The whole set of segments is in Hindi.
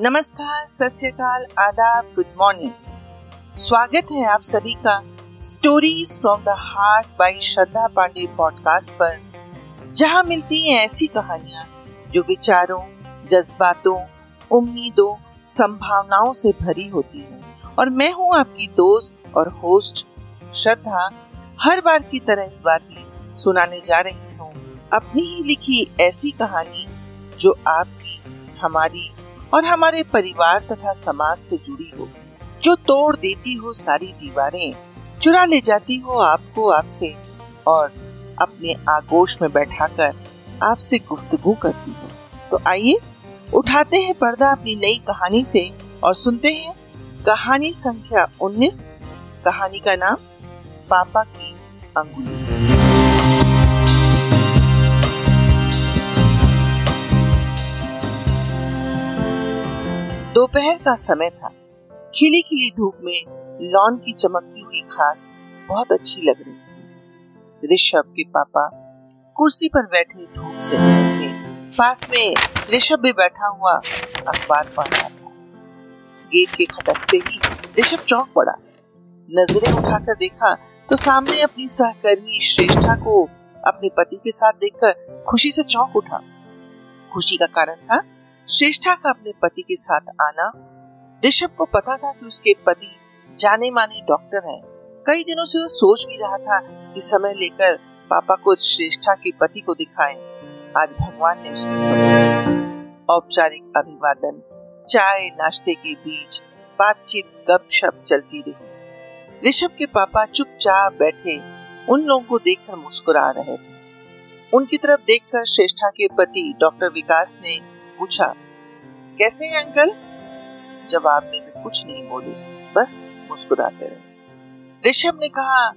नमस्कार, सत श्रीकाल आदाब गुड मॉर्निंग स्वागत है आप सभी का stories from the heart by Shraddha Pandey podcast पर, जहाँ मिलती हैं ऐसी कहानियाँ जो विचारों, जज्बातों, उम्मीदों, संभावनाओं से भरी होती हैं। और मैं हूँ आपकी दोस्त और होस्ट श्रद्धा। हर बार की तरह इस बार भी सुनाने जा रही हूँ अपनी ही लिखी ऐसी कहानी जो आपकी, हमारी और हमारे परिवार तथा समाज से जुड़ी हो। जो तोड़ देती हो सारी दीवारें, चुरा ले जाती हो आपको आपसे और अपने आगोश में बैठाकर आपसे गुफ्तगू करती हो। तो आइए, उठाते हैं पर्दा अपनी नई कहानी से और सुनते हैं कहानी संख्या 19 कहानी का नाम, पापा की अंगुली। दोपहर का समय था। खिली खिली धूप में लॉन की चमकती हुई घास बहुत अच्छी लग रही थी। ऋषभ के पापा कुर्सी पर बैठे धूप से थे पास में ऋषभ भी बैठा हुआ अखबार पढ़ रहा था। गेट के खटकते ही ऋषभ चौंक पड़ा। नज़रें उठाकर देखा तो सामने अपनी सहकर्मी श्रेष्ठा को अपने पति के साथ देखकर खुशी से चौंक उठा। खुशी का कारण था श्रेष्ठा का अपने पति के साथ आना। ऋषभ को पता था कि उसके पति जाने माने डॉक्टर हैं। कई दिनों से वह सोच भी रहा था कि समय लेकर पापा को श्रेष्ठा के पति को दिखाएँ। आज भगवान ने उसकी सुनी। औपचारिक अभिवादन। चाय, नाश्ते के बीच बातचीत गपशप चलती रही। ऋषभ के पापा चुपचाप बैठे। उन लोगों को देखकर मुस्कुरा रहे थे। उनकी तरफ़ देखकर श्रेष्ठा के पति डॉक्टर विकास ने पूछा, कैसे हैं अंकल? जवाब में भी कुछ नहीं बोले, बस मुस्कुराते रहे। ऋषभ ने कहा,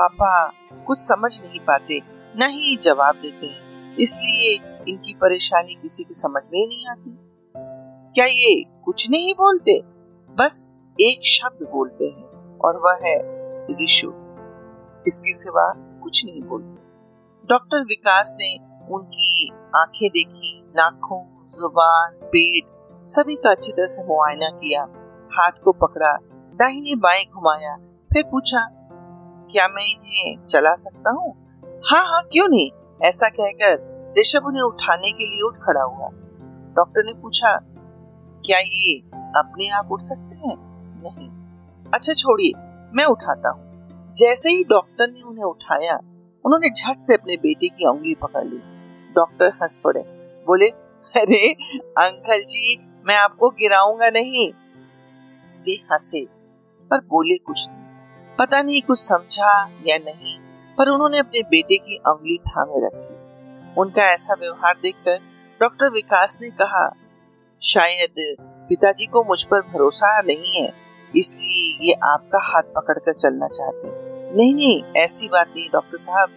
पापा, कुछ समझ नहीं पाते, न ही जवाब देते हैं, इसलिए इनकी परेशानी किसी की समझ में नहीं आती। क्या ये कुछ नहीं बोलते? बस एक शब्द बोलते हैं, और वह है ऋषु। इसके सिवा कुछ नहीं बोलते। डॉक्टर विकास ने उनकी आँखें देखी, नाखून ज़ुबान, पेट, सभी का अच्छी तरह से मुआयना किया। हाथ को पकड़ा, दाहिने बाएँ घुमाया, फिर पूछा, क्या मैं इन्हें चला सकता हूँ? हाँ हाँ क्यों नहीं? ऐसा कहकर ऋषभ उन्हें उठाने के लिए उठ खड़ा हुआ। डॉक्टर ने पूछा, क्या ये अपने आप उठ सकते हैं? नहीं। अच्छा छोड़िए, मैं उठाता हूँ। जैसे ही डॉक्टर ने उन्हें उठाया, उन्होंने झट से अपने बेटे की उंगली पकड़ ली। डॉक्टर हंस पड़े। बोले अरे, अंकल जी, मैं आपको गिराऊँगा नहीं। वे हंसे, पर बोले कुछ नहीं। पता नहीं कुछ समझा या नहीं, पर उन्होंने अपने बेटे की उंगली थामे रखी। उनका ऐसा व्यवहार देखकर डॉक्टर विकास ने कहा, शायद पिताजी को मुझ पर भरोसा नहीं है, इसलिए ये आपका हाथ पकड़कर चलना चाहते नहीं नहीं, ऐसी बात नहीं, डॉक्टर साहब।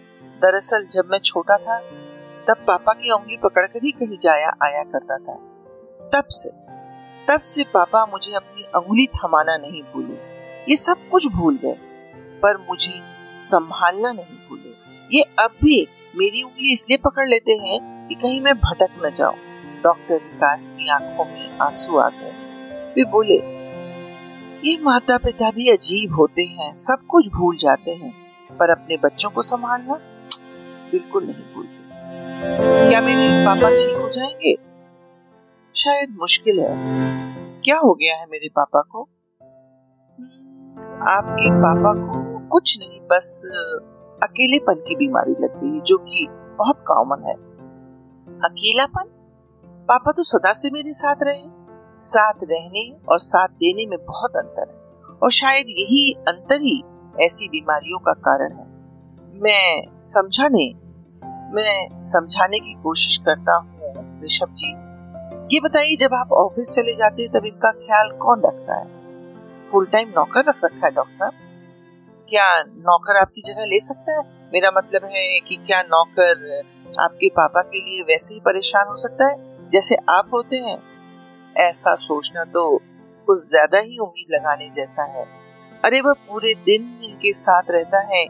दरअसल जब मैं छोटा था तब पापा की उंगली पकड़कर ही कहीं जाया आया करता था। तब से तब से पापा मुझे अपनी उंगली थमाना नहीं भूले। ये सब कुछ भूल गए, पर मुझे संभालना नहीं भूले। ये अब भी मेरी उंगली इसलिए पकड़ लेते हैं कि कहीं मैं भटक न जाऊँ। डॉक्टर विकास की आँखों में आँसू आ गए। वे बोले, ये माता पिता भी अजीब होते हैं, सब कुछ भूल जाते हैं, पर अपने बच्चों को संभालना? बिल्कुल नहीं भूलते। क्या मेरे पापा ठीक हो जाएँगे? शायद मुश्किल है। क्या हो गया है मेरे पापा को? आपके पापा को कुछ नहीं, बस अकेलेपन की बीमारी लग गई जो कि बहुत कॉमन है। अकेलापन? पापा तो सदा से मेरे साथ रहे साथ रहने और साथ देने में बहुत अंतर है। और शायद यही अंतर ही ऐसी बीमारियों का कारण है। मैं समझा नहीं मैं समझाने की कोशिश करता हूँ, ऋषभ जी। ये बताइए, जब आप ऑफ़िस चले जाते हैं, तब इनका ख्याल कौन रखता है? फुल टाइम नौकर रख रखा है, डॉक्टर साहब? क्या नौकर आपकी जगह ले सकता है? मेरा मतलब है कि क्या नौकर आपके पापा के लिए वैसे ही परेशान हो सकता है, जैसे आप होते हैं? ऐसा सोचना तो कुछ ज़्यादा ही उम्मीद लगाने जैसा है। अरे, वह पूरे दिन इनके साथ रहता है,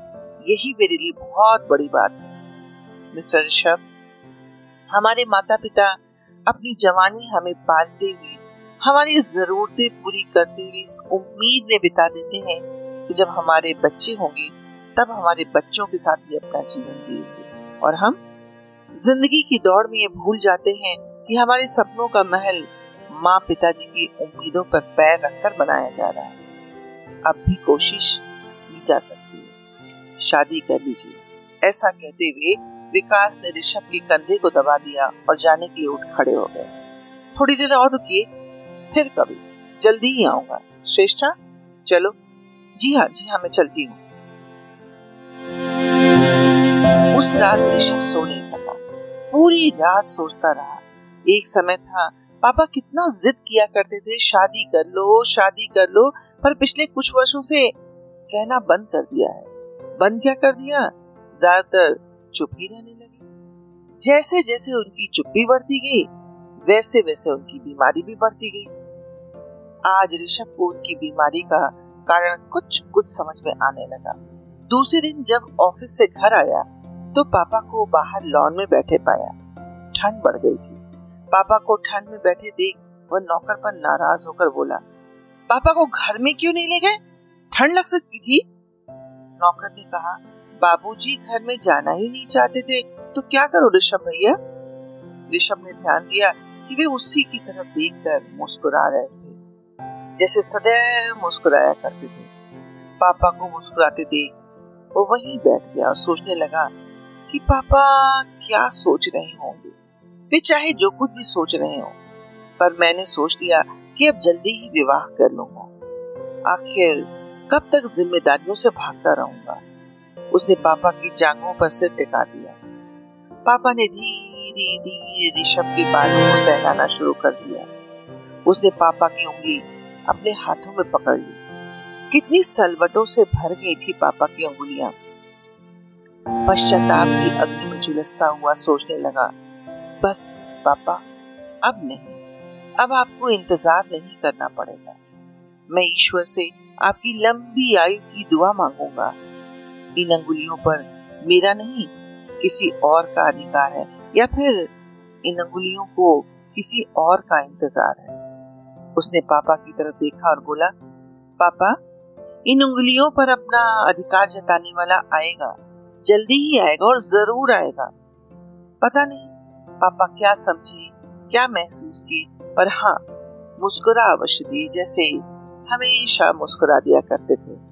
यही मेरे लिए बहुत बड़ी बात है। मिस्टर ऋषभ। हमारे माता पिता अपनी जवानी हमें पालते हुए, हमारी जरूरतें पूरी करते हुए इस उम्मीद में बिता देते हैं कि जब हमारे बच्चे होंगे, तब हमारे बच्चों के साथ ही अपना जीवन जिएँगे। और हम ज़िंदगी की दौड़ में ये भूल जाते हैं कि हमारे सपनों का महल माँ पिताजी की उम्मीदों पर पैर रखकर बनाया जा रहा है। अब भी कोशिश की जा सकती है। शादी कर लीजिए, ऐसा कहते हुए विकास ने ऋषभ के कंधे को दबा दिया और जाने के लिए उठ खड़े हो गए। थोड़ी देर और रुकिए, फिर कभी। जल्दी ही आऊँगा। श्रेष्ठा, चलो। जी हाँ जी हाँ मैं चलती हूँ। उस रात ऋषभ सो नहीं सका। पूरी रात सोचता रहा। एक समय था, पापा कितना जिद किया करते थे, शादी कर लो, शादी कर लो, पर पिछले कुछ वर्षों से कहना बंद कर दिया है। बंद क्या कर दिया? ज़्यादातर चुप ही रहने लगे। जैसे जैसे उनकी चुप्पी बढ़ती गई वैसे वैसे उनकी बीमारी भी बढ़ती गई। आज ऋषभ को उनकी बीमारी का कारण कुछ कुछ समझ में आने लगा। दूसरे दिन जब ऑफ़िस से घर आया तो पापा को बाहर लॉन में बैठे पाया। ठंड बढ़ गई थी। पापा को ठंड में बैठे देख वह नौकर पर नाराज़ होकर बोला, पापा को घर में क्यों नहीं ले गए? ठंड लग सकती थी? नौकर ने कहा बाबूजी घर में जाना ही नहीं चाहते थे तो क्या करो ऋषभ भैया? ऋषभ ने ध्यान दिया कि वे उसी की तरफ़ देखकर मुस्कुरा रहे थे, जैसे सदैव मुस्कुराया करते थे। पापा को मुस्कुराते देख वो वहीं बैठ गया और सोचने लगा कि पापा क्या सोच रहे होंगे। वे चाहे जो कुछ भी सोच रहे हो, पर मैंने सोच लिया कि अब जल्दी ही विवाह कर लूँगा। आखिर कब तक जिम्मेदारियों से भागता रहूँगा? उसने पापा की जांघों पर सिर टिका दिया। पापा ने धीरे धीरे ऋषभ के बालों को सहलाना शुरू कर दिया। उसने पापा की उंगली अपने हाथों में पकड़ ली। कितनी सलवटों से भर गई थी पापा की उंगलियाँ। पश्चाताप की अग्नि में झुलसता हुआ सोचने लगा, बस पापा, अब नहीं। अब आपको इंतज़ार नहीं करना पड़ेगा। मैं ईश्वर से आपकी लंबी आयु की दुआ मांगूँगा। इन अंगुलियों पर मेरा नहीं, किसी और का अधिकार है, या फिर इन अंगुलियों को किसी और का इंतज़ार है। उसने पापा की तरफ़ देखा और बोला, पापा, इन उंगलियों पर अपना अधिकार जताने वाला आएगा, जल्दी ही आएगा और ज़रूर आएगा। पता नहीं, पापा क्या समझे, क्या महसूस की पर हाँ मुस्कुरा अवश्य दिए, जैसे हमेशा मुस्कुरा दिया करते थे।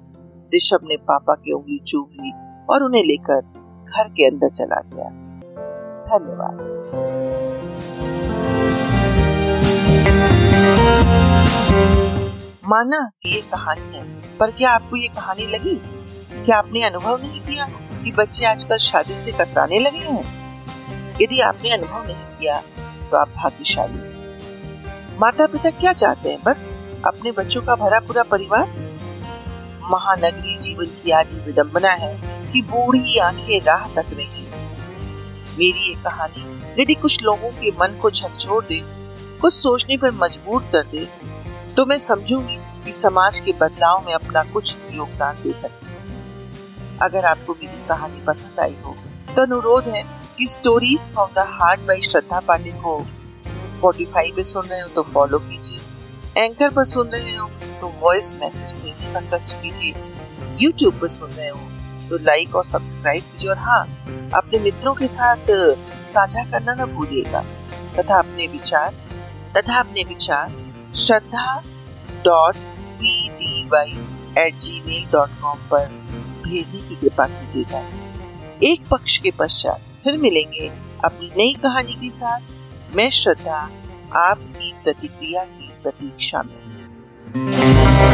ऋषभ ने पापा की उंगली चूम ली और उन्हें लेकर घर के अंदर चला गया। धन्यवाद। माना कि ये कहानी है, पर क्या आपको ये कहानी लगी? क्या आपने अनुभव नहीं किया कि बच्चे आजकल शादी से कतराने लगे हैं? यदि आपने अनुभव नहीं किया तो आप भाग्यशाली माता पिता क्या चाहते हैं? बस अपने बच्चों का भरा पूरा परिवार? महानगरी जीवन की आज विडम्बना है कि बूढ़ी आँखें राह तक रही। मेरी ये कहानी, यदि कुछ लोगों के मन को झकझोर दे, कुछ सोचने पर मजबूर कर दे तो मैं समझूँगी कि समाज के बदलाव में अपना कुछ योगदान दे सकती अगर आपको मेरी कहानी पसंद आई हो तो अनुरोध है कि stories from the heart by Shraddha Pandey को स्पॉटिफाई पे सुन रहे हो तो फॉलो कीजिए। एंकर पर सुन रहे हो तो वॉइस मैसेज भेजने का कष्ट कीजिए। यूट्यूब पर सुन रहे हो तो लाइक और सब्सक्राइब कीजिए और हाँ अपने मित्रों के साथ साझा करना ना भूलिएगा। तथा अपने विचार, तथा अपने विचार Shraddha dot P D Y at Gmail dot com पर भेजने की कृपा कीजिएगा। एक पक्ष के पश्चात फिर मिलेंगे अपनी नई कहानी के साथ। मैं श्रद्धा, आपकी प्रतिक्रिया की प्रतीक्षा में। Música